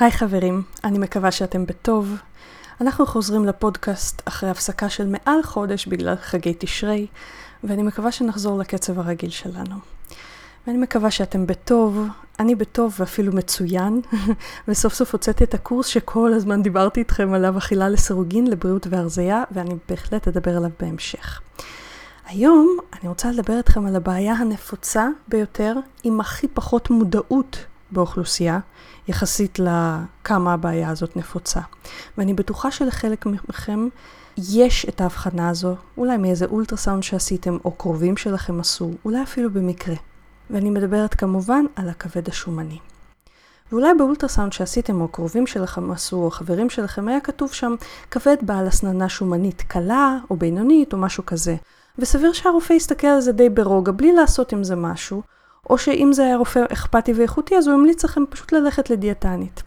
היי חברים, אני מקווה שאתם בטוב. אנחנו חוזרים לפודקאסט אחרי הפסקה של מעל חודש בגלל חגי תשרי, ואני מקווה שנחזור לקצב הרגיל שלנו. ואני מקווה שאתם בטוב, אני בטוב ואפילו מצוין, וסוף סוף הוצאתי את הקורס שכל הזמן דיברתי איתכם עליו, אכילה לסירוגין, לבריאות והרזייה, ואני בהחלט אדבר עליו בהמשך. היום אני רוצה לדבר איתכם על הבעיה הנפוצה ביותר, עם הכי פחות מודעות באוכלוסייה, יחסית לכמה הבעיה הזאת נפוצה. ואני בטוחה שלחלק מכם יש את ההבחנה הזו, אולי מאיזה אולטרסאונד שעשיתם או קרובים שלכם עשו, אולי אפילו במקרה. ואני מדברת כמובן על הכבד השומני. ואולי באולטרסאונד שעשיתם או קרובים שלכם עשו או חברים שלכם היה כתוב שם כבד בעל הסננה שומנית קלה או בינונית או משהו כזה. וסביר שהרופא יסתכל על זה די ברוגע בלי לעשות עם זה משהו, או שאם זה היה רופא אכפתי ואיכותי, אז הוא המליץ לכם פשוט ללכת לדיאטנית.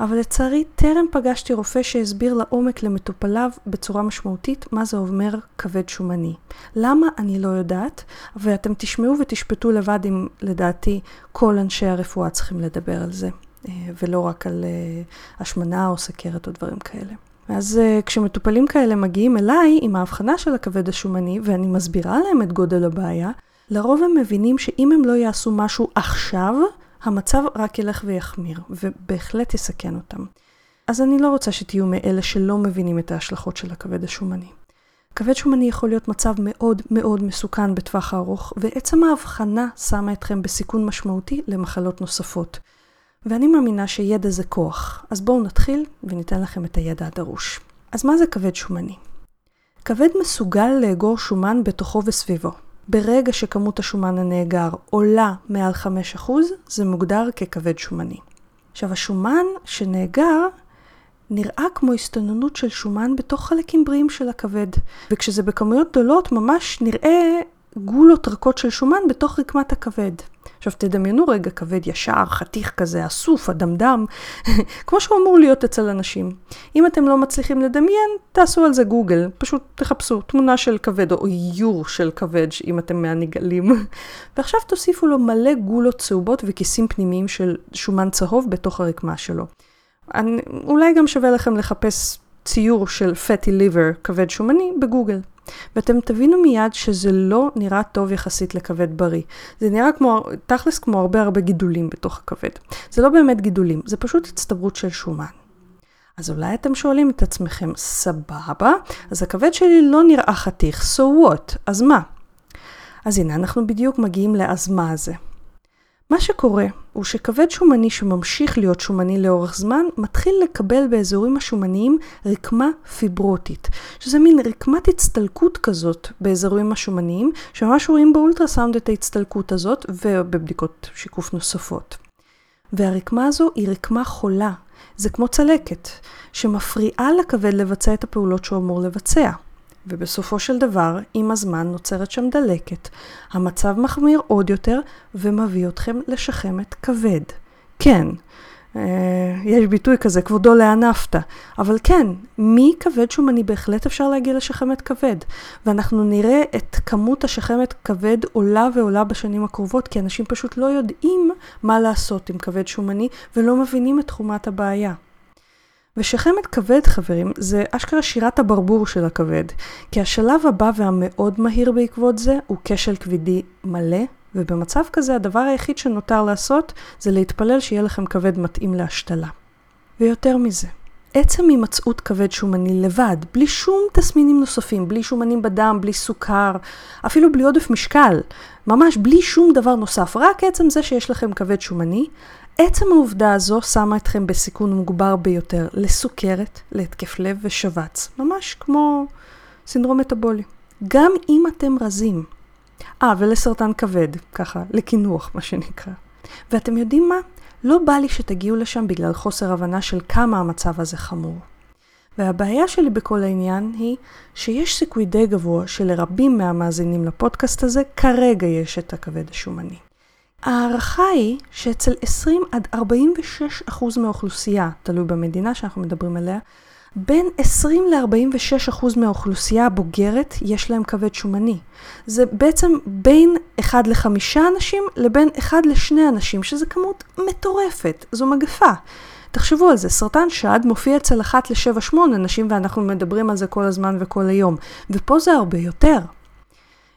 אבל לצערי, טרם פגשתי רופא שהסביר לעומק למטופליו בצורה משמעותית מה זה אומר כבד שומני. למה? אני לא יודעת, ואתם תשמעו ותשפטו לבד אם לדעתי כל אנשי הרפואה צריכים לדבר על זה, אה, ולא רק על אה, השמנה או סכרת או דברים כאלה. אז uh, כשמטופלים כאלה מגיעים אליי עם ההבחנה של הכבד השומני, ואני מסבירה להם את גודל הבעיה, לרוב הם מבינים שאם הם לא יעשו משהו עכשיו, המצב רק ילך ויחמיר, ובהחלט יסכן אותם. אז אני לא רוצה שתהיו מאלה שלא מבינים את ההשלכות של הכבד השומני. כבד שומני יכול להיות מצב מאוד מאוד מסוכן בטווח הארוך, ועצם ההבחנה שמה אתכם בסיכון משמעותי למחלות נוספות. ואני מאמינה שידע זה כוח, אז בואו נתחיל וניתן לכם את הידע הדרוש. אז מה זה כבד שומני? כבד מסוגל לאגור שומן בתוכו וסביבו. ברגע שכמות השומן הנאגר עולה מעל 5%, זה מוגדר ככבד שומני. עכשיו, השומן שנאגר נראה כמו הסתננות של שומן בתוך חלקים בריאים של הכבד, וכשזה בכמויות גדולות ממש נראה גולות רכות של שומן בתוך רקמת הכבד. עכשיו תדמיינו רגע כבד ישר, חתיך כזה, אסוף, אדמדם, כמו שהוא אמור להיות אצל אנשים. אם אתם לא מצליחים לדמיין, תעשו על זה גוגל, פשוט תחפשו תמונה של כבד או איור של כבד, אם אתם מהנגלים. ועכשיו תוסיפו לו מלא גולות צהובות וכיסים פנימיים של שומן צהוב בתוך הרקמה שלו. אני, אולי גם שווה לכם לחפש ציור של fatty liver, כבד שומני, בגוגל. ואתם תבינו מיד שזה לא נראה טוב יחסית לכבד בריא. זה נראה כמו, תכלס כמו הרבה הרבה גידולים בתוך הכבד. זה לא באמת גידולים, זה פשוט הצטברות של שומן. אז אולי אתם שואלים את עצמכם, סבבה, אז הכבד שלי לא נראה חתיך, so what? אז מה? אז הנה, אנחנו בדיוק מגיעים ל"אז מה" הזה. מה שקורה הוא שכבד שומני שממשיך להיות שומני לאורך זמן, מתחיל לקבל באזורים השומניים רקמה פיברוטית, שזה מין רקמת הצטלקות כזאת באזורים השומניים, שממש רואים באולטרסאונד את ההצטלקות הזאת ובבדיקות שיקוף נוספות. והרקמה הזו היא רקמה חולה, זה כמו צלקת, שמפריעה לכבד לבצע את הפעולות שהוא אמור לבצע. ובסופו של דבר, עם הזמן נוצרת שם דלקת. המצב מחמיר עוד יותר ומביא אתכם לשחמת כבד. כן, אה, יש ביטוי כזה, כבודו לענפת. אבל כן, מכבד שומני בהחלט אפשר להגיע לשחמת כבד. ואנחנו נראה את כמות השחמת כבד עולה ועולה בשנים הקרובות, כי אנשים פשוט לא יודעים מה לעשות עם כבד שומני ולא מבינים את תחומת הבעיה. ושחמת כבד, חברים, זה אשכרה שירת הברבור של הכבד. כי השלב הבא והמאוד מהיר בעקבות זה הוא כשל כבדי מלא, ובמצב כזה הדבר היחיד שנותר לעשות זה להתפלל שיהיה לכם כבד מתאים להשתלה. ויותר מזה, עצם הימצאות כבד שומני לבד, בלי שום תסמינים נוספים, בלי שומנים בדם, בלי סוכר, אפילו בלי עודף משקל, ממש בלי שום דבר נוסף, רק עצם זה שיש לכם כבד שומני, עצם העובדה הזו שמה אתכם בסיכון מוגבר ביותר לסוכרת, להתקף לב ושבץ, ממש כמו סינדרום מטאבולי. גם אם אתם רזים, אה, ולסרטן כבד, ככה, לקינוח, מה שנקרא. ואתם יודעים מה? לא בא לי שתגיעו לשם בגלל חוסר הבנה של כמה המצב הזה חמור. והבעיה שלי בכל העניין היא שיש סיכוי די גבוה שלרבים מהמאזינים לפודקאסט הזה כרגע יש את הכבד השומני. ההערכה היא שאצל 20 עד 46 אחוז מהאוכלוסייה, תלוי במדינה שאנחנו מדברים עליה, בין 20 ל-46 אחוז מהאוכלוסייה הבוגרת יש להם כבד שומני. זה בעצם בין 1 ל-5 אנשים לבין 1 ל-2 אנשים, שזה כמות מטורפת, זו מגפה. תחשבו על זה, סרטן שד מופיע אצל 1 ל-7-8 אנשים ואנחנו מדברים על זה כל הזמן וכל היום, ופה זה הרבה יותר.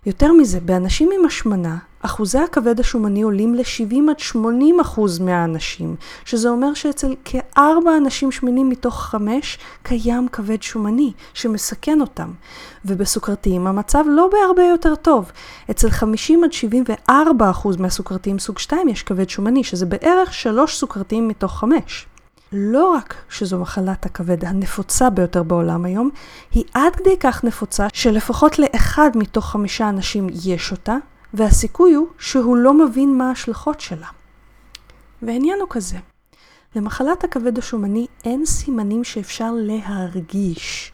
יותר מזה, באנשים עם השמנה, אחוזי הכבד השומני עולים ל-70 עד 80 אחוז מהאנשים, שזה אומר שאצל כארבע אנשים שמנים מתוך חמש קיים כבד שומני, שמסכן אותם. ובסוכרתיים המצב לא בהרבה יותר טוב. אצל 50 עד 74 אחוז מהסוכרתיים סוג 2 יש כבד שומני, שזה בערך שלוש סוכרתיים מתוך חמש. לא רק שזו מחלת הכבד הנפוצה ביותר בעולם היום, היא עד כדי כך נפוצה שלפחות לאחד מתוך חמישה אנשים יש אותה, והסיכוי הוא שהוא לא מבין מה ההשלכות שלה. והעניין הוא כזה, למחלת הכבד השומני אין סימנים שאפשר להרגיש.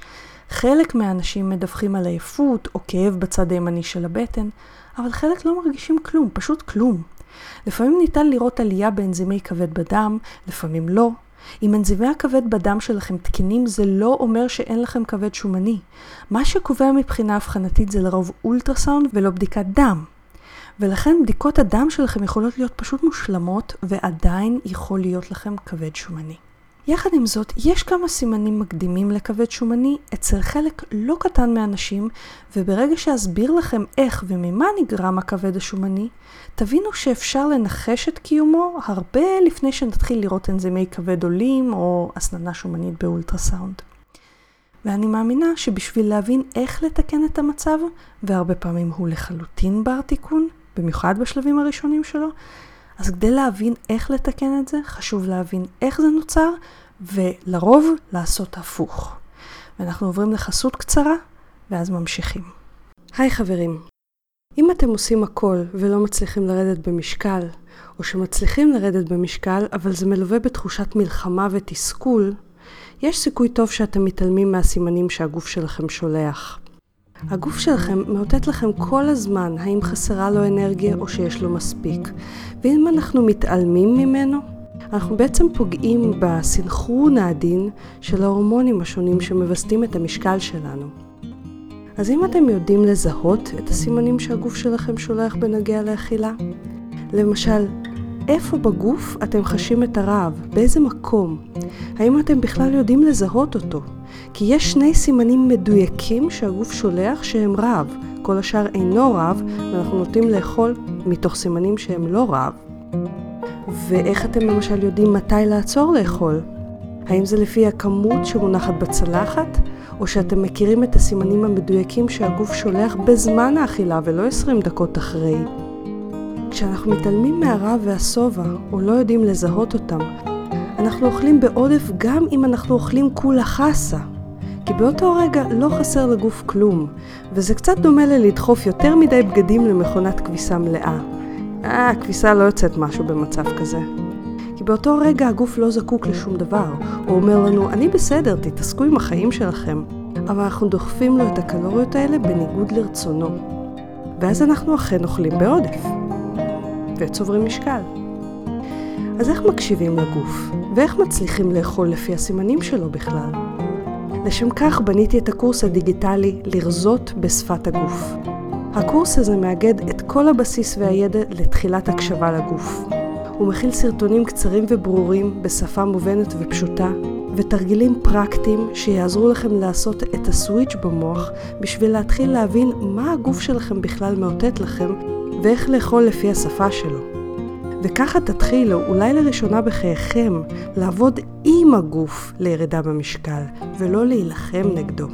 חלק מהאנשים מדווחים על עייפות או כאב בצד הימני של הבטן, אבל חלק לא מרגישים כלום, פשוט כלום. לפעמים ניתן לראות עלייה באנזימי כבד בדם, לפעמים לא, אם אנזימי הכבד בדם שלכם תקינים זה לא אומר שאין לכם כבד שומני. מה שקובע מבחינה אבחנתית זה לרוב אולטרסאונד ולא בדיקת דם. ולכן בדיקות הדם שלכם יכולות להיות פשוט מושלמות ועדיין יכול להיות לכם כבד שומני. יחד עם זאת, יש כמה סימנים מקדימים לכבד שומני אצל חלק לא קטן מהאנשים, וברגע שאסביר לכם איך וממה נגרם הכבד השומני, תבינו שאפשר לנחש את קיומו הרבה לפני שנתחיל לראות אנזימי כבד עולים או הסננה שומנית באולטרסאונד. ואני מאמינה שבשביל להבין איך לתקן את המצב, והרבה פעמים הוא לחלוטין בר תיקון, במיוחד בשלבים הראשונים שלו, אז כדי להבין איך לתקן את זה, חשוב להבין איך זה נוצר, ולרוב לעשות הפוך. ואנחנו עוברים לחסות קצרה, ואז ממשיכים. היי חברים, אם אתם עושים הכל ולא מצליחים לרדת במשקל, או שמצליחים לרדת במשקל, אבל זה מלווה בתחושת מלחמה ותסכול, יש סיכוי טוב שאתם מתעלמים מהסימנים שהגוף שלכם שולח. הגוף שלכם מאותת לכם כל הזמן האם חסרה לו אנרגיה או שיש לו מספיק. ואם אנחנו מתעלמים ממנו, אנחנו בעצם פוגעים בסנכרון העדין של ההורמונים השונים שמווסתים את המשקל שלנו. אז אם אתם יודעים לזהות את הסימנים שהגוף שלכם שולח בנוגע לאכילה, למשל, איפה בגוף אתם חשים את הרעב? באיזה מקום? האם אתם בכלל יודעים לזהות אותו? כי יש שני סימנים מדויקים שהגוף שולח שהם רעב. כל השאר אינו רעב, ואנחנו נוטים לאכול מתוך סימנים שהם לא רעב. ואיך אתם למשל יודעים מתי לעצור לאכול? האם זה לפי הכמות שמונחת בצלחת, או שאתם מכירים את הסימנים המדויקים שהגוף שולח בזמן האכילה ולא 20 דקות אחרי? כשאנחנו מתעלמים מהרעב והשובע, או לא יודעים לזהות אותם, אנחנו אוכלים בעודף גם אם אנחנו אוכלים כולה חסה. כי באותו רגע לא חסר לגוף כלום, וזה קצת דומה ללדחוף יותר מדי בגדים למכונת כביסה מלאה. אה, הכביסה לא יוצאת משהו במצב כזה. כי באותו רגע הגוף לא זקוק לשום דבר. הוא אומר לנו, אני בסדר, תתעסקו עם החיים שלכם. אבל אנחנו דוחפים לו את הקלוריות האלה בניגוד לרצונו. ואז אנחנו אכן אוכלים בעודף. וצוברים משקל. אז איך מקשיבים לגוף? ואיך מצליחים לאכול לפי הסימנים שלו בכלל? לשם כך בניתי את הקורס הדיגיטלי לרזות בשפת הגוף. הקורס הזה מאגד את כל הבסיס והידע לתחילת הקשבה לגוף. הוא מכיל סרטונים קצרים וברורים בשפה מובנת ופשוטה, ותרגילים פרקטיים שיעזרו לכם לעשות את הסוויץ' במוח בשביל להתחיל להבין מה הגוף שלכם בכלל מאותת לכם ואיך לאכול לפי השפה שלו. וככה תתחילו, אולי לראשונה בחייכם, לעבוד עם הגוף לירידה במשקל, ולא להילחם נגדו.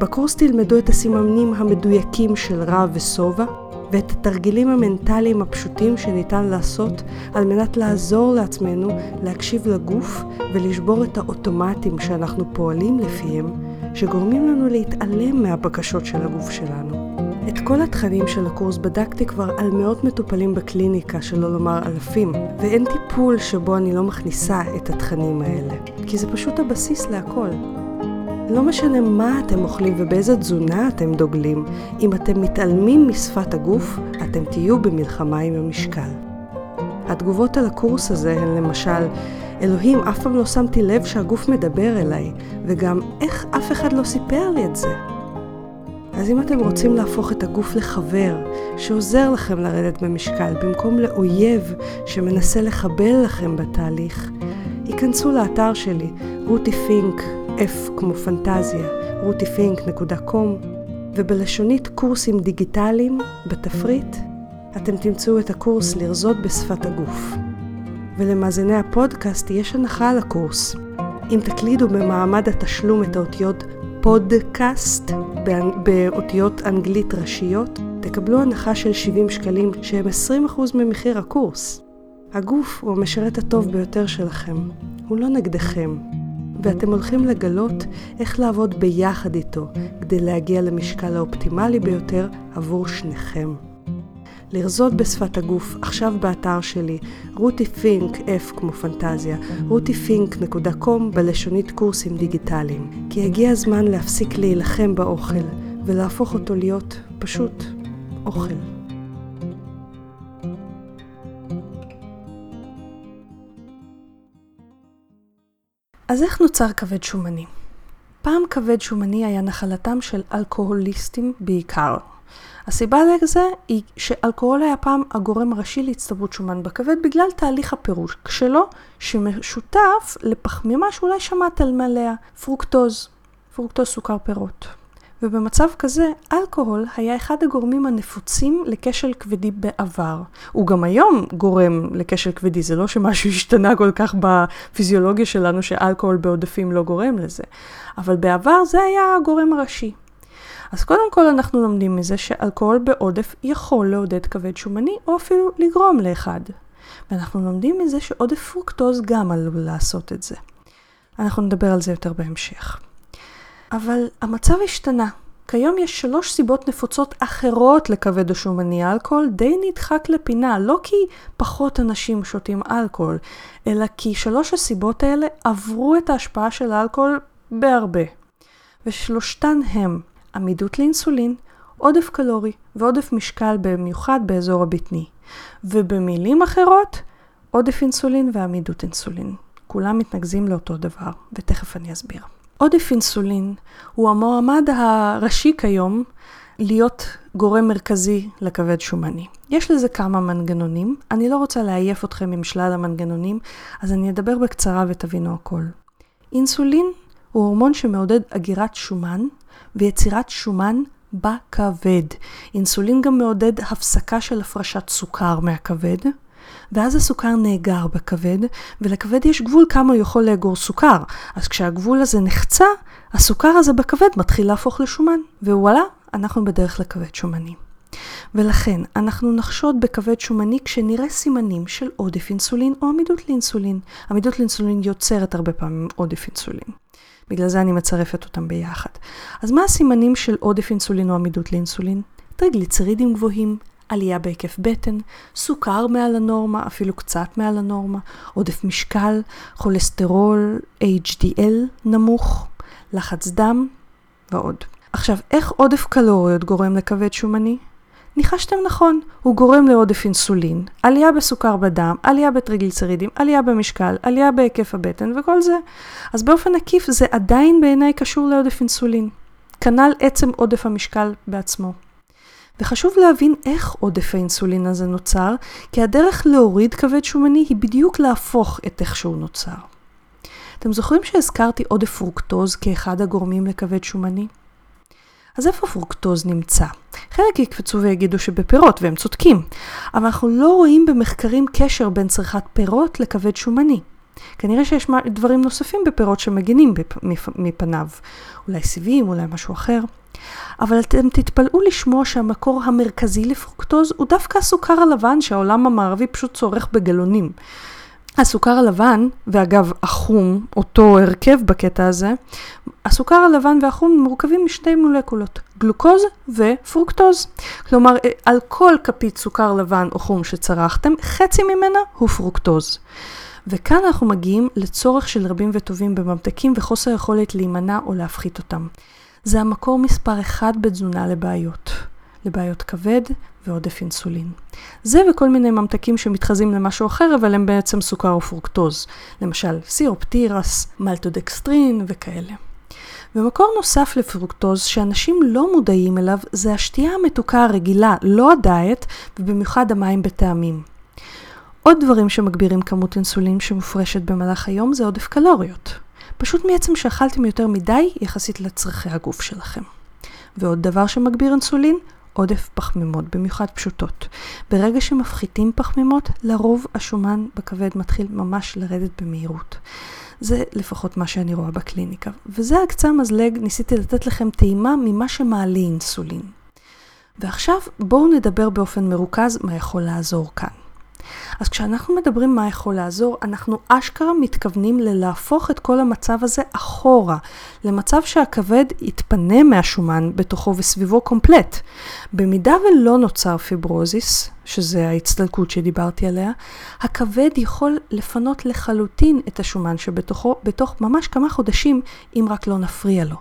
בקורס תלמדו את הסימנים המדויקים של רע ושובע, ואת התרגילים המנטליים הפשוטים שניתן לעשות על מנת לעזור לעצמנו להקשיב לגוף ולשבור את האוטומטים שאנחנו פועלים לפיהם, שגורמים לנו להתעלם מהבקשות של הגוף שלנו. את כל התכנים של הקורס בדקתי כבר על מאות מטופלים בקליניקה, שלא לומר אלפים, ואין טיפול שבו אני לא מכניסה את התכנים האלה, כי זה פשוט הבסיס להכל. לא משנה מה אתם אוכלים ובאיזה תזונה אתם דוגלים, אם אתם מתעלמים משפת הגוף, אתם תהיו במלחמה עם המשקל. התגובות על הקורס הזה הן למשל, אלוהים, אף פעם לא שמתי לב שהגוף מדבר אליי, וגם איך אף אחד לא סיפר לי את זה. אז אם אתם רוצים להפוך את הגוף לחבר שעוזר לכם לרדת במשקל במקום לאויב שמנסה לחבל לכם בתהליך, היכנסו לאתר שלי, רותי פינק, F כמו פנטזיה, rutifink.com, ובלשונית קורסים דיגיטליים, בתפריט, אתם תמצאו את הקורס לרזות בשפת הגוף. ולמאזיני הפודקאסט יש הנחה על הקורס. אם תקלידו במעמד התשלום את האותיות פודקאסט באותיות אנגלית ראשיות, תקבלו הנחה של 70 שקלים שהם 20% ממחיר הקורס. הגוף הוא המשרת הטוב ביותר שלכם, הוא לא נגדכם, ואתם הולכים לגלות איך לעבוד ביחד איתו כדי להגיע למשקל האופטימלי ביותר עבור שניכם. לרזות בשפת הגוף, עכשיו באתר שלי, רותי פינק, F כמו פנטזיה, rutifink.com בלשונית קורסים דיגיטליים. כי הגיע הזמן להפסיק להילחם באוכל, ולהפוך אותו להיות פשוט אוכל. אז איך נוצר כבד שומני? פעם כבד שומני היה נחלתם של אלכוהוליסטים בעיקר. הסיבה לזה היא שאלכוהול היה פעם הגורם הראשי להצטברות שומן בכבד בגלל תהליך הפירוק שלו, שמשותף לפחמימה שאולי שמעתם עליה, פרוקטוז, פרוקטוז סוכר פירות. ובמצב כזה, אלכוהול היה אחד הגורמים הנפוצים לכשל כבדי בעבר. הוא גם היום גורם לכשל כבדי, זה לא שמשהו השתנה כל כך בפיזיולוגיה שלנו שאלכוהול בעודפים לא גורם לזה. אבל בעבר זה היה הגורם הראשי. אז קודם כל אנחנו לומדים מזה שאלכוהול בעודף יכול לעודד כבד שומני או אפילו לגרום לאחד. ואנחנו לומדים מזה שעודף פרוקטוז גם עלול לעשות את זה. אנחנו נדבר על זה יותר בהמשך. אבל המצב השתנה. כיום יש שלוש סיבות נפוצות אחרות לכבד השומני. האלכוהול די נדחק לפינה, לא כי פחות אנשים שותים אלכוהול, אלא כי שלוש הסיבות האלה עברו את ההשפעה של האלכוהול בהרבה. ושלושתן הם עמידות לאינסולין, עודף קלורי ועודף משקל במיוחד באזור הבטני. ובמילים אחרות, עודף אינסולין ועמידות אינסולין. כולם מתנקזים לאותו דבר, ותכף אני אסביר. עודף אינסולין הוא המועמד הראשי כיום להיות גורם מרכזי לכבד שומני. יש לזה כמה מנגנונים, אני לא רוצה לעייף אתכם עם שלל המנגנונים, אז אני אדבר בקצרה ותבינו הכל. אינסולין הוא הורמון שמעודד אגירת שומן ויצירת שומן בכבד. אינסולין גם מעודד הפסקה של הפרשת סוכר מהכבד, ואז הסוכר נאגר בכבד, ולכבד יש גבול כמה הוא יכול לאגור סוכר. אז כשהגבול הזה נחצה, הסוכר הזה בכבד מתחיל להפוך לשומן, ווואלה, אנחנו בדרך לכבד שומני. ולכן אנחנו נחשוד בכבד שומני כשנראה סימנים של עודף אינסולין או עמידות לאינסולין. עמידות לאינסולין יוצרת הרבה פעמים עודף אינסולין. בגלל זה אני מצרפת אותם ביחד. אז מה הסימנים של עודף אינסולין או עמידות לאינסולין? טריגליצרידים גבוהים, עלייה בהיקף בטן, סוכר מעל הנורמה, אפילו קצת מעל הנורמה, עודף משקל, כולסטרול, HDL נמוך, לחץ דם ועוד. עכשיו, איך עודף קלוריות גורם לכבד שומני? ניחשתם נכון, הוא גורם לעודף אינסולין, עלייה בסוכר בדם, עלייה בטריגליצרידים, עלייה במשקל, עלייה בהיקף הבטן וכל זה. אז באופן עקיף זה עדיין בעיניי קשור לעודף אינסולין. כנ"ל עצם עודף המשקל בעצמו. וחשוב להבין איך עודף האינסולין הזה נוצר, כי הדרך להוריד כבד שומני היא בדיוק להפוך את איך שהוא נוצר. אתם זוכרים שהזכרתי עודף פרוקטוז כאחד הגורמים לכבד שומני? אז איפה פרוקטוז נמצא? חלק יקפצו ויגידו שבפירות, והם צודקים, אבל אנחנו לא רואים במחקרים קשר בין צריכת פירות לכבד שומני. כנראה שיש דברים נוספים בפירות שמגינים מפניו, אולי סיבים, אולי משהו אחר. אבל אתם תתפלאו לשמוע שהמקור המרכזי לפרוקטוז הוא דווקא הסוכר הלבן שהעולם המערבי פשוט צורך בגלונים. הסוכר הלבן, ואגב החום, אותו הרכב בקטע הזה, הסוכר הלבן והחום מורכבים משתי מולקולות, גלוקוז ופרוקטוז. כלומר, על כל כפית סוכר לבן או חום שצרכתם, חצי ממנה הוא פרוקטוז. וכאן אנחנו מגיעים לצורך של רבים וטובים בממתקים וחוסר יכולת להימנע או להפחית אותם. זה המקור מספר אחד בתזונה לבעיות. לבעיות כבד ועודף אינסולין. זה וכל מיני ממתקים שמתחזים למשהו אחר, אבל הם בעצם סוכר או פרוקטוז. למשל סירופ תירס, מלטודקסטרין וכאלה. ומקור נוסף לפרוקטוז שאנשים לא מודעים אליו זה השתייה המתוקה הרגילה, לא הדיאט, ובמיוחד המים בטעמים. עוד דברים שמגבירים כמות אינסולין שמופרשת במהלך היום זה עודף קלוריות. פשוט מעצם שאכלתם יותר מדי יחסית לצרכי הגוף שלכם. ועוד דבר שמגביר אינסולין, עודף פחמימות, במיוחד פשוטות. ברגע שמפחיתים פחמימות, לרוב השומן בכבד מתחיל ממש לרדת במהירות. זה לפחות מה שאני רואה בקליניקה. וזה על קצה המזלג, ניסיתי לתת לכם טעימה ממה שמעלה אינסולין. ועכשיו בואו נדבר באופן מרוכז מה יכול לעזור כאן. אז כשאנחנו מדברים מה יכול לעזור, אנחנו אשכרה מתכוונים ללהפוך את כל המצב הזה אחורה, למצב שהכבד יתפנה מהשומן בתוכו וסביבו קומפלט. במידה ולא נוצר פיברוזיס, שזה ההצטלקות שדיברתי עליה, הכבד יכול לפנות לחלוטין את השומן שבתוכו, בתוך ממש כמה חודשים, אם רק לא נפריע לו.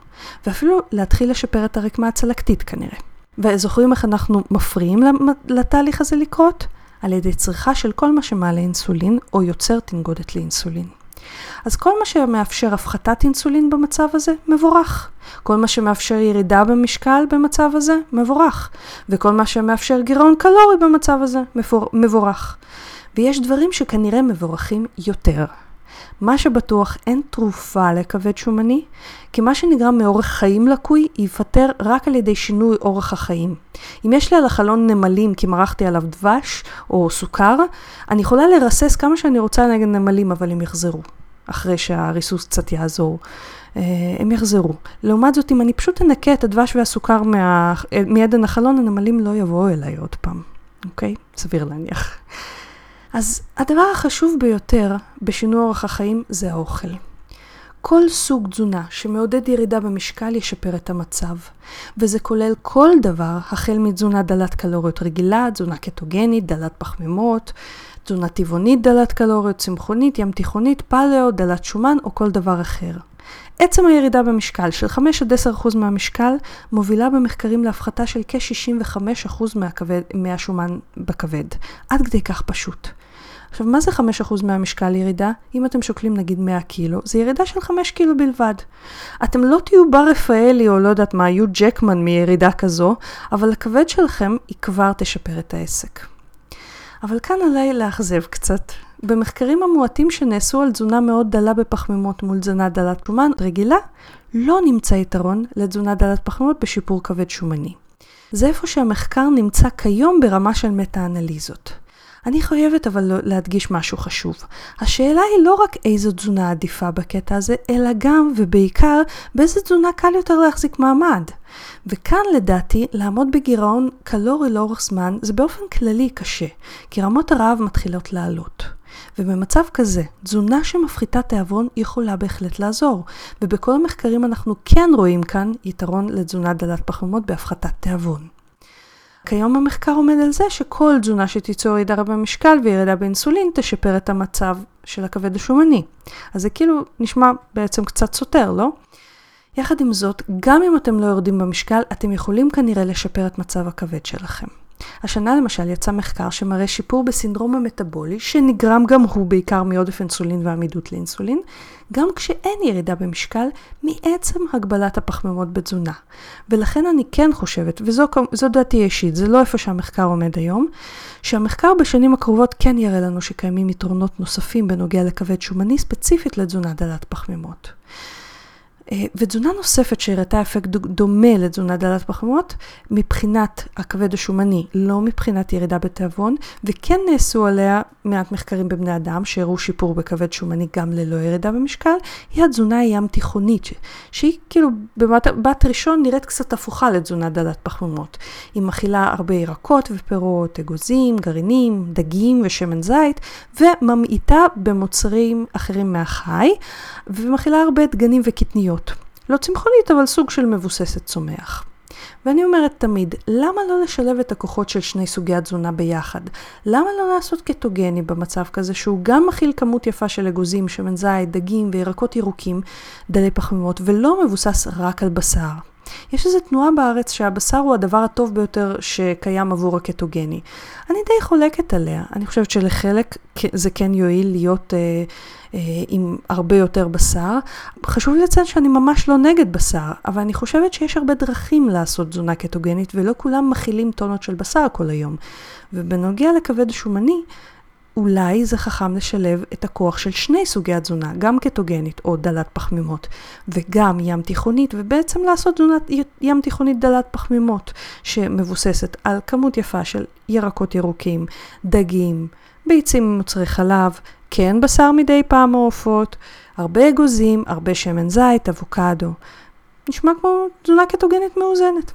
ואפילו להתחיל לשפר את הרקמה הצלקתית כנראה. וזוכרים איך אנחנו מפריעים לתהליך הזה לקרות? על ידי צריכה של כל מה שמעלה אינסולין או יוצר תנגודת לאינסולין. אז כל מה שמאפשר הפחתת אינסולין במצב הזה, מבורך. כל מה שמאפשר ירידה במשקל במצב הזה, מבורך. וכל מה שמאפשר גירעון קלורי במצב הזה, מבורך. ויש דברים שכנראה מבורכים יותר. מה שבטוח אין תרופה לכבד שומני, כי מה שנגרם מאורח חיים לקוי ייפתר רק על ידי שינוי אורח החיים. אם יש לי על החלון נמלים כי מרחתי עליו דבש או סוכר, אני יכולה לרסס כמה שאני רוצה נגד נמלים, אבל הם יחזרו, אחרי שהריסוס קצת יעזור. אה, הם יחזרו. לעומת זאת, אם אני פשוט אנקה את הדבש והסוכר מה... מעדן החלון, הנמלים לא יבואו אליי עוד פעם, אוקיי? סביר להניח. אז הדבר החשוב ביותר בשינוי אורח החיים זה האוכל. כל סוג תזונה שמעודד ירידה במשקל ישפר את המצב, וזה כולל כל דבר, החל מתזונה דלת קלוריות רגילה, תזונה קטוגנית, דלת פחמימות, תזונה טבעונית דלת קלוריות, צמחונית, ים תיכונית, פלאו, דלת שומן או כל דבר אחר. עצם הירידה במשקל של 5 עד 10% מהמשקל מובילה במחקרים להפחתה של כ-65% מהשומן בכבד. עד כדי כך פשוט. עכשיו, מה זה 5% מהמשקל ירידה? אם אתם שוקלים נגיד 100 קילו, זה ירידה של 5 קילו בלבד. אתם לא תהיו בר רפאלי או לא יודעת מה, יהיו ג'קמן מירידה כזו, אבל הכבד שלכם היא כבר תשפר את העסק. אבל כאן עליי לאכזב קצת. במחקרים המועטים שנעשו על תזונה מאוד דלה בפחמימות מול תזונה דלת שומן רגילה, לא נמצא יתרון לתזונה דלת פחמימות בשיפור כבד שומני. זה איפה שהמחקר נמצא כיום ברמה של מטה-אנליזות. אני חייבת אבל להדגיש משהו חשוב. השאלה היא לא רק איזו תזונה עדיפה בקטע הזה, אלא גם ובעיקר באיזו תזונה קל יותר להחזיק מעמד. וכאן לדעתי, לעמוד בגירעון קלורי לאורך זמן זה באופן כללי קשה, כי רמות הרעב מתחילות לעלות. ובמצב כזה, תזונה שמפחיתה תיאבון יכולה בהחלט לעזור, ובכל המחקרים אנחנו כן רואים כאן יתרון לתזונה דלת פחמימות בהפחתת תיאבון. כיום המחקר עומד על זה שכל תזונה שתיצור ירידה במשקל וירידה באינסולין תשפר את המצב של הכבד השומני. אז זה כאילו נשמע בעצם קצת סותר, לא? יחד עם זאת, גם אם אתם לא יורדים במשקל, אתם יכולים כנראה לשפר את מצב הכבד שלכם. השנה למשל יצא מחקר שמראה שיפור בסינדרום המטבולי, שנגרם גם הוא בעיקר מעודף אינסולין ועמידות לאינסולין, גם כשאין ירידה במשקל מעצם הגבלת הפחמימות בתזונה. ולכן אני כן חושבת, וזו דעתי אישית, זה לא איפה שהמחקר עומד היום, שהמחקר בשנים הקרובות כן יראה לנו שקיימים יתרונות נוספים בנוגע לכבד שומני ספציפית לתזונה דלת פחמימות. אה, ותזונה נוספת שהראתה אפקט דומה לתזונה דלת פחמות, מבחינת הכבד השומני, לא מבחינת ירידה בתיאבון, וכן נעשו עליה מעט מחקרים בבני אדם שהראו שיפור בכבד שומני גם ללא ירידה במשקל, היא התזונה הים תיכונית, שהיא כאילו במבט ראשון נראית קצת הפוכה לתזונה דלת פחמימות. היא מכילה הרבה ירקות ופירות, אגוזים, גרעינים, דגים ושמן זית, וממעיטה במוצרים אחרים מהחי, ומכילה הרבה דגנים וקטניות. לא צמחונית, אבל סוג של מבוססת צומח. ואני אומרת תמיד, למה לא לשלב את הכוחות של שני סוגי התזונה ביחד? למה לא לעשות קטוגני במצב כזה שהוא גם מכיל כמות יפה של אגוזים, שמן זית, דגים וירקות ירוקים, דלי פחמימות, ולא מבוסס רק על בשר? יש איזו תנועה בארץ שהבשר הוא הדבר הטוב ביותר שקיים עבור הקטוגני. אני די חולקת עליה. אני חושבת שלחלק זה כן יועיל להיות אה, עם הרבה יותר בשר. חשוב לציין שאני ממש לא נגד בשר, אבל אני חושבת שיש הרבה דרכים לעשות תזונה קטוגנית, ולא כולם מכילים טונות של בשר כל היום. ובנוגע לכבד שומני, אולי זה חכם לשלב את הכוח של שני סוגי התזונה, גם קטוגנית או דלת פחמימות, וגם ים תיכונית, ובעצם לעשות תזונת ים תיכונית דלת פחמימות, שמבוססת על כמות יפה של ירקות ירוקים, דגים, ביצים ממוצרי חלב, כן בשר מדי פעם מעופות, הרבה אגוזים, הרבה שמן זית, אבוקדו. נשמע כמו תזונה קטוגנית מאוזנת.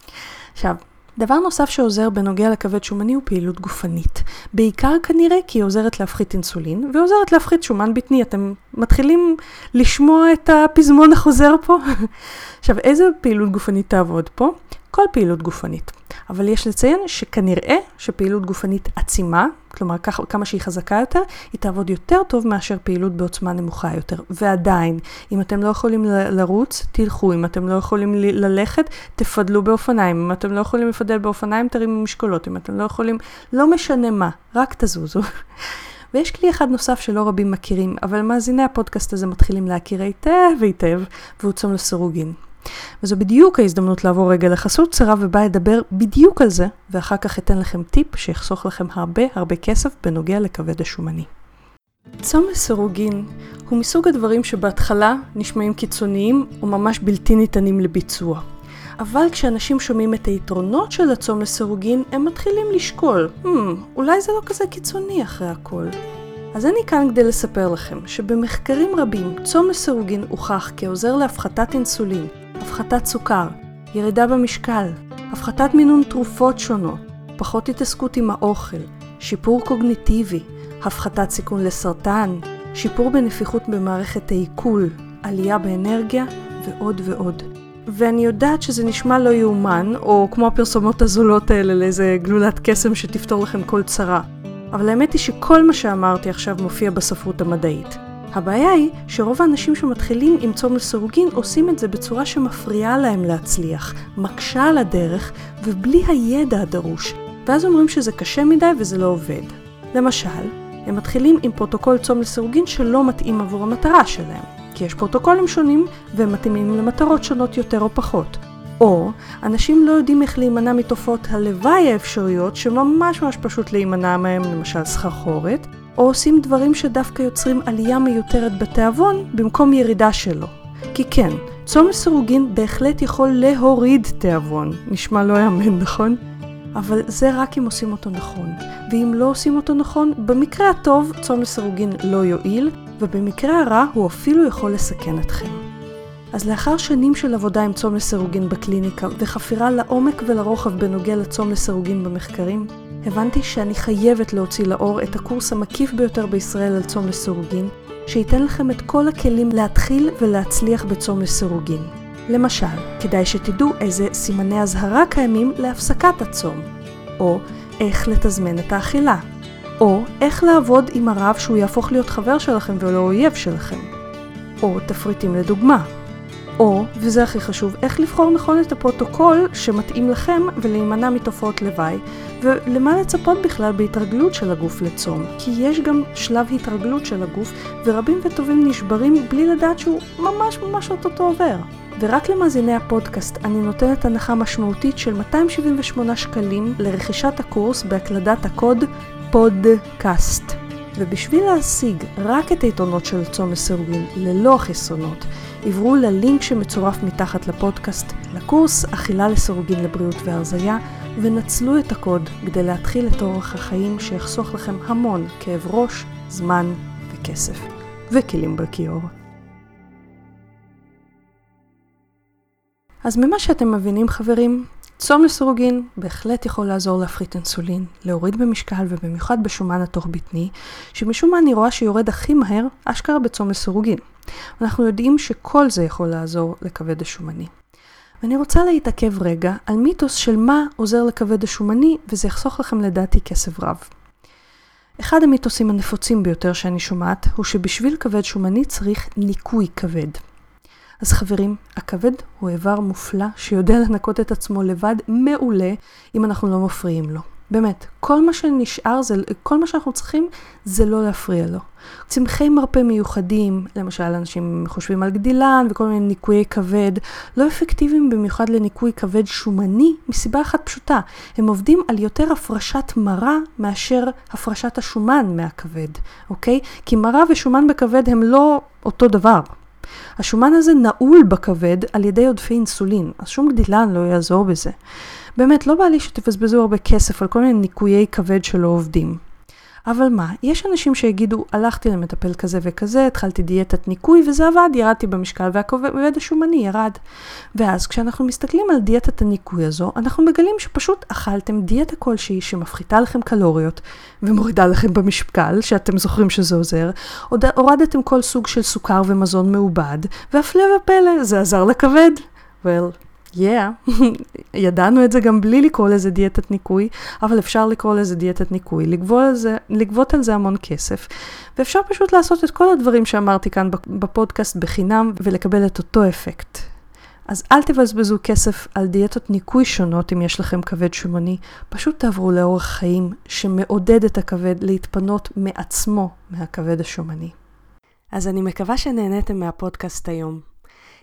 עכשיו, דבר נוסף שעוזר בנוגע לכבד שומני הוא פעילות גופנית. בעיקר כנראה כי היא עוזרת להפחית אינסולין ועוזרת להפחית שומן בטני. אתם מתחילים לשמוע את הפזמון החוזר פה? עכשיו, איזה פעילות גופנית תעבוד פה? כל פעילות גופנית. אבל יש לציין שכנראה שפעילות גופנית עצימה, כלומר כמה שהיא חזקה יותר, היא תעבוד יותר טוב מאשר פעילות בעוצמה נמוכה יותר. ועדיין, אם אתם לא יכולים לרוץ, תלכו, אם אתם לא יכולים ללכת, תפדלו באופניים, אם אתם לא יכולים לפדל באופניים, תרימו משקולות, אם אתם לא יכולים, לא משנה מה, רק תזוזו. ויש כלי אחד נוסף שלא רבים מכירים, אבל מאזיני הפודקאסט הזה מתחילים להכיר היטב היטב, והוא צום לסירוגין. וזו בדיוק ההזדמנות לעבור רגע לחסות קצרה ובה אדבר בדיוק על זה, ואחר כך אתן לכם טיפ שיחסוך לכם הרבה הרבה כסף בנוגע לכבד השומני. צום לסירוגין הוא מסוג הדברים שבהתחלה נשמעים קיצוניים וממש בלתי ניתנים לביצוע. אבל כשאנשים שומעים את היתרונות של הצום לסירוגין, הם מתחילים לשקול, hmm, אולי זה לא כזה קיצוני אחרי הכל. אז אני כאן כדי לספר לכם שבמחקרים רבים צום לסירוגין הוכח כעוזר להפחתת אינסולין, הפחתת סוכר, ירידה במשקל, הפחתת מינון תרופות שונות, פחות התעסקות עם האוכל, שיפור קוגניטיבי, הפחתת סיכון לסרטן, שיפור בנפיחות במערכת העיכול, עלייה באנרגיה ועוד ועוד. ואני יודעת שזה נשמע לא יאומן, או כמו הפרסומות הזולות האלה לאיזה גלולת קסם שתפתור לכם כל צרה. אבל האמת היא שכל מה שאמרתי עכשיו מופיע בספרות המדעית. הבעיה היא שרוב האנשים שמתחילים עם צום לסירוגין עושים את זה בצורה שמפריעה להם להצליח, מקשה על הדרך ובלי הידע הדרוש, ואז אומרים שזה קשה מדי וזה לא עובד. למשל, הם מתחילים עם פרוטוקול צום לסירוגין שלא מתאים עבור המטרה שלהם, כי יש פרוטוקולים שונים והם מתאימים למטרות שונות יותר או פחות. או אנשים לא יודעים איך להימנע מתופעות הלוואי האפשריות שממש ממש פשוט להימנע מהם, למשל סחרחורת, או עושים דברים שדווקא יוצרים עלייה מיותרת בתיאבון במקום ירידה שלו. כי כן, צום לסירוגין בהחלט יכול להוריד תיאבון. נשמע לא יאמן, נכון? אבל זה רק אם עושים אותו נכון. ואם לא עושים אותו נכון, במקרה הטוב צום לסירוגין לא יועיל, ובמקרה הרע הוא אפילו יכול לסכן אתכם. אז לאחר שנים של עבודה עם צום לסירוגין בקליניקה וחפירה לעומק ולרוחב בנוגע לצום לסירוגין במחקרים, הבנתי שאני חייבת להוציא לאור את הקורס המקיף ביותר בישראל על צום לסירוגין, שייתן לכם את כל הכלים להתחיל ולהצליח בצום לסירוגין. למשל, כדאי שתדעו איזה סימני אזהרה קיימים להפסקת הצום, או איך לתזמן את האכילה, או איך לעבוד עם הרב שהוא יהפוך להיות חבר שלכם ולא אויב שלכם, או תפריטים לדוגמה. או, וזה הכי חשוב, איך לבחור נכון את הפרוטוקול שמתאים לכם ולהימנע מתופעות לוואי, ולמה לצפות בכלל בהתרגלות של הגוף לצום. כי יש גם שלב התרגלות של הגוף, ורבים וטובים נשברים בלי לדעת שהוא ממש ממש אוטוטו עובר. ורק למאזיני הפודקאסט אני נותנת הנחה משמעותית של 278 שקלים לרכישת הקורס בהקלדת הקוד פודקאסט. ובשביל להשיג רק את היתרונות של צום לסירוגין ללא החסרונות, עברו ללינק שמצורף מתחת לפודקאסט לקורס אכילה לסירוגין לבריאות והרזייה ונצלו את הקוד כדי להתחיל את אורח החיים שיחסוך לכם המון כאב ראש, זמן וכסף. וכלים בכיור. אז ממה שאתם מבינים חברים, צום לסירוגין בהחלט יכול לעזור להפחית אינסולין, להוריד במשקל ובמיוחד בשומן התוך בטני, שמשום מה אני רואה שיורד הכי מהר אשכרה בצום לסירוגין. אנחנו יודעים שכל זה יכול לעזור לכבד השומני. ואני רוצה להתעכב רגע על מיתוס של מה עוזר לכבד השומני, וזה יחסוך לכם לדעתי כסף רב. אחד המיתוסים הנפוצים ביותר שאני שומעת, הוא שבשביל כבד שומני צריך ניקוי כבד. אז חברים, הכבד הוא איבר מופלא שיודע לנקות את עצמו לבד מעולה אם אנחנו לא מפריעים לו. באמת, כל מה שנשאר, זה, כל מה שאנחנו צריכים זה לא להפריע לו. צמחי מרפא מיוחדים, למשל אנשים חושבים על גדילן וכל מיני ניקויי כבד, לא אפקטיביים במיוחד לניקוי כבד שומני, מסיבה אחת פשוטה, הם עובדים על יותר הפרשת מרה מאשר הפרשת השומן מהכבד, אוקיי? כי מרה ושומן בכבד הם לא אותו דבר. השומן הזה נעול בכבד על ידי עודפי אינסולין, אז שום גדילן לא יעזור בזה. באמת, לא בא לי שתבזבזו הרבה כסף על כל מיני ניקויי כבד שלא עובדים. אבל מה, יש אנשים שיגידו, הלכתי למטפל כזה וכזה, התחלתי דיאטת ניקוי וזה עבד, ירדתי במשקל והכבד השומני ירד. ואז כשאנחנו מסתכלים על דיאטת הניקוי הזו, אנחנו מגלים שפשוט אכלתם דיאטה כלשהי שמפחיתה לכם קלוריות ומורידה לכם במשקל, שאתם זוכרים שזה עוזר, הורדתם כל סוג של סוכר ומזון מעובד, והפלא ופלא, זה עזר לכבד. well, yeah, ידענו את זה גם בלי לקרוא לזה דיאטת ניקוי, אבל אפשר לקרוא לזה דיאטת ניקוי, לגבות על זה, לגבות על זה המון כסף, ואפשר פשוט לעשות את כל הדברים שאמרתי כאן בפודקאסט בחינם ולקבל את אותו אפקט. אז אל תבזבזו כסף על דיאטות ניקוי שונות אם יש לכם כבד שומני, פשוט תעברו לאורח חיים שמעודד את הכבד להתפנות מעצמו מהכבד השומני. אז אני מקווה שנהניתם מהפודקאסט היום.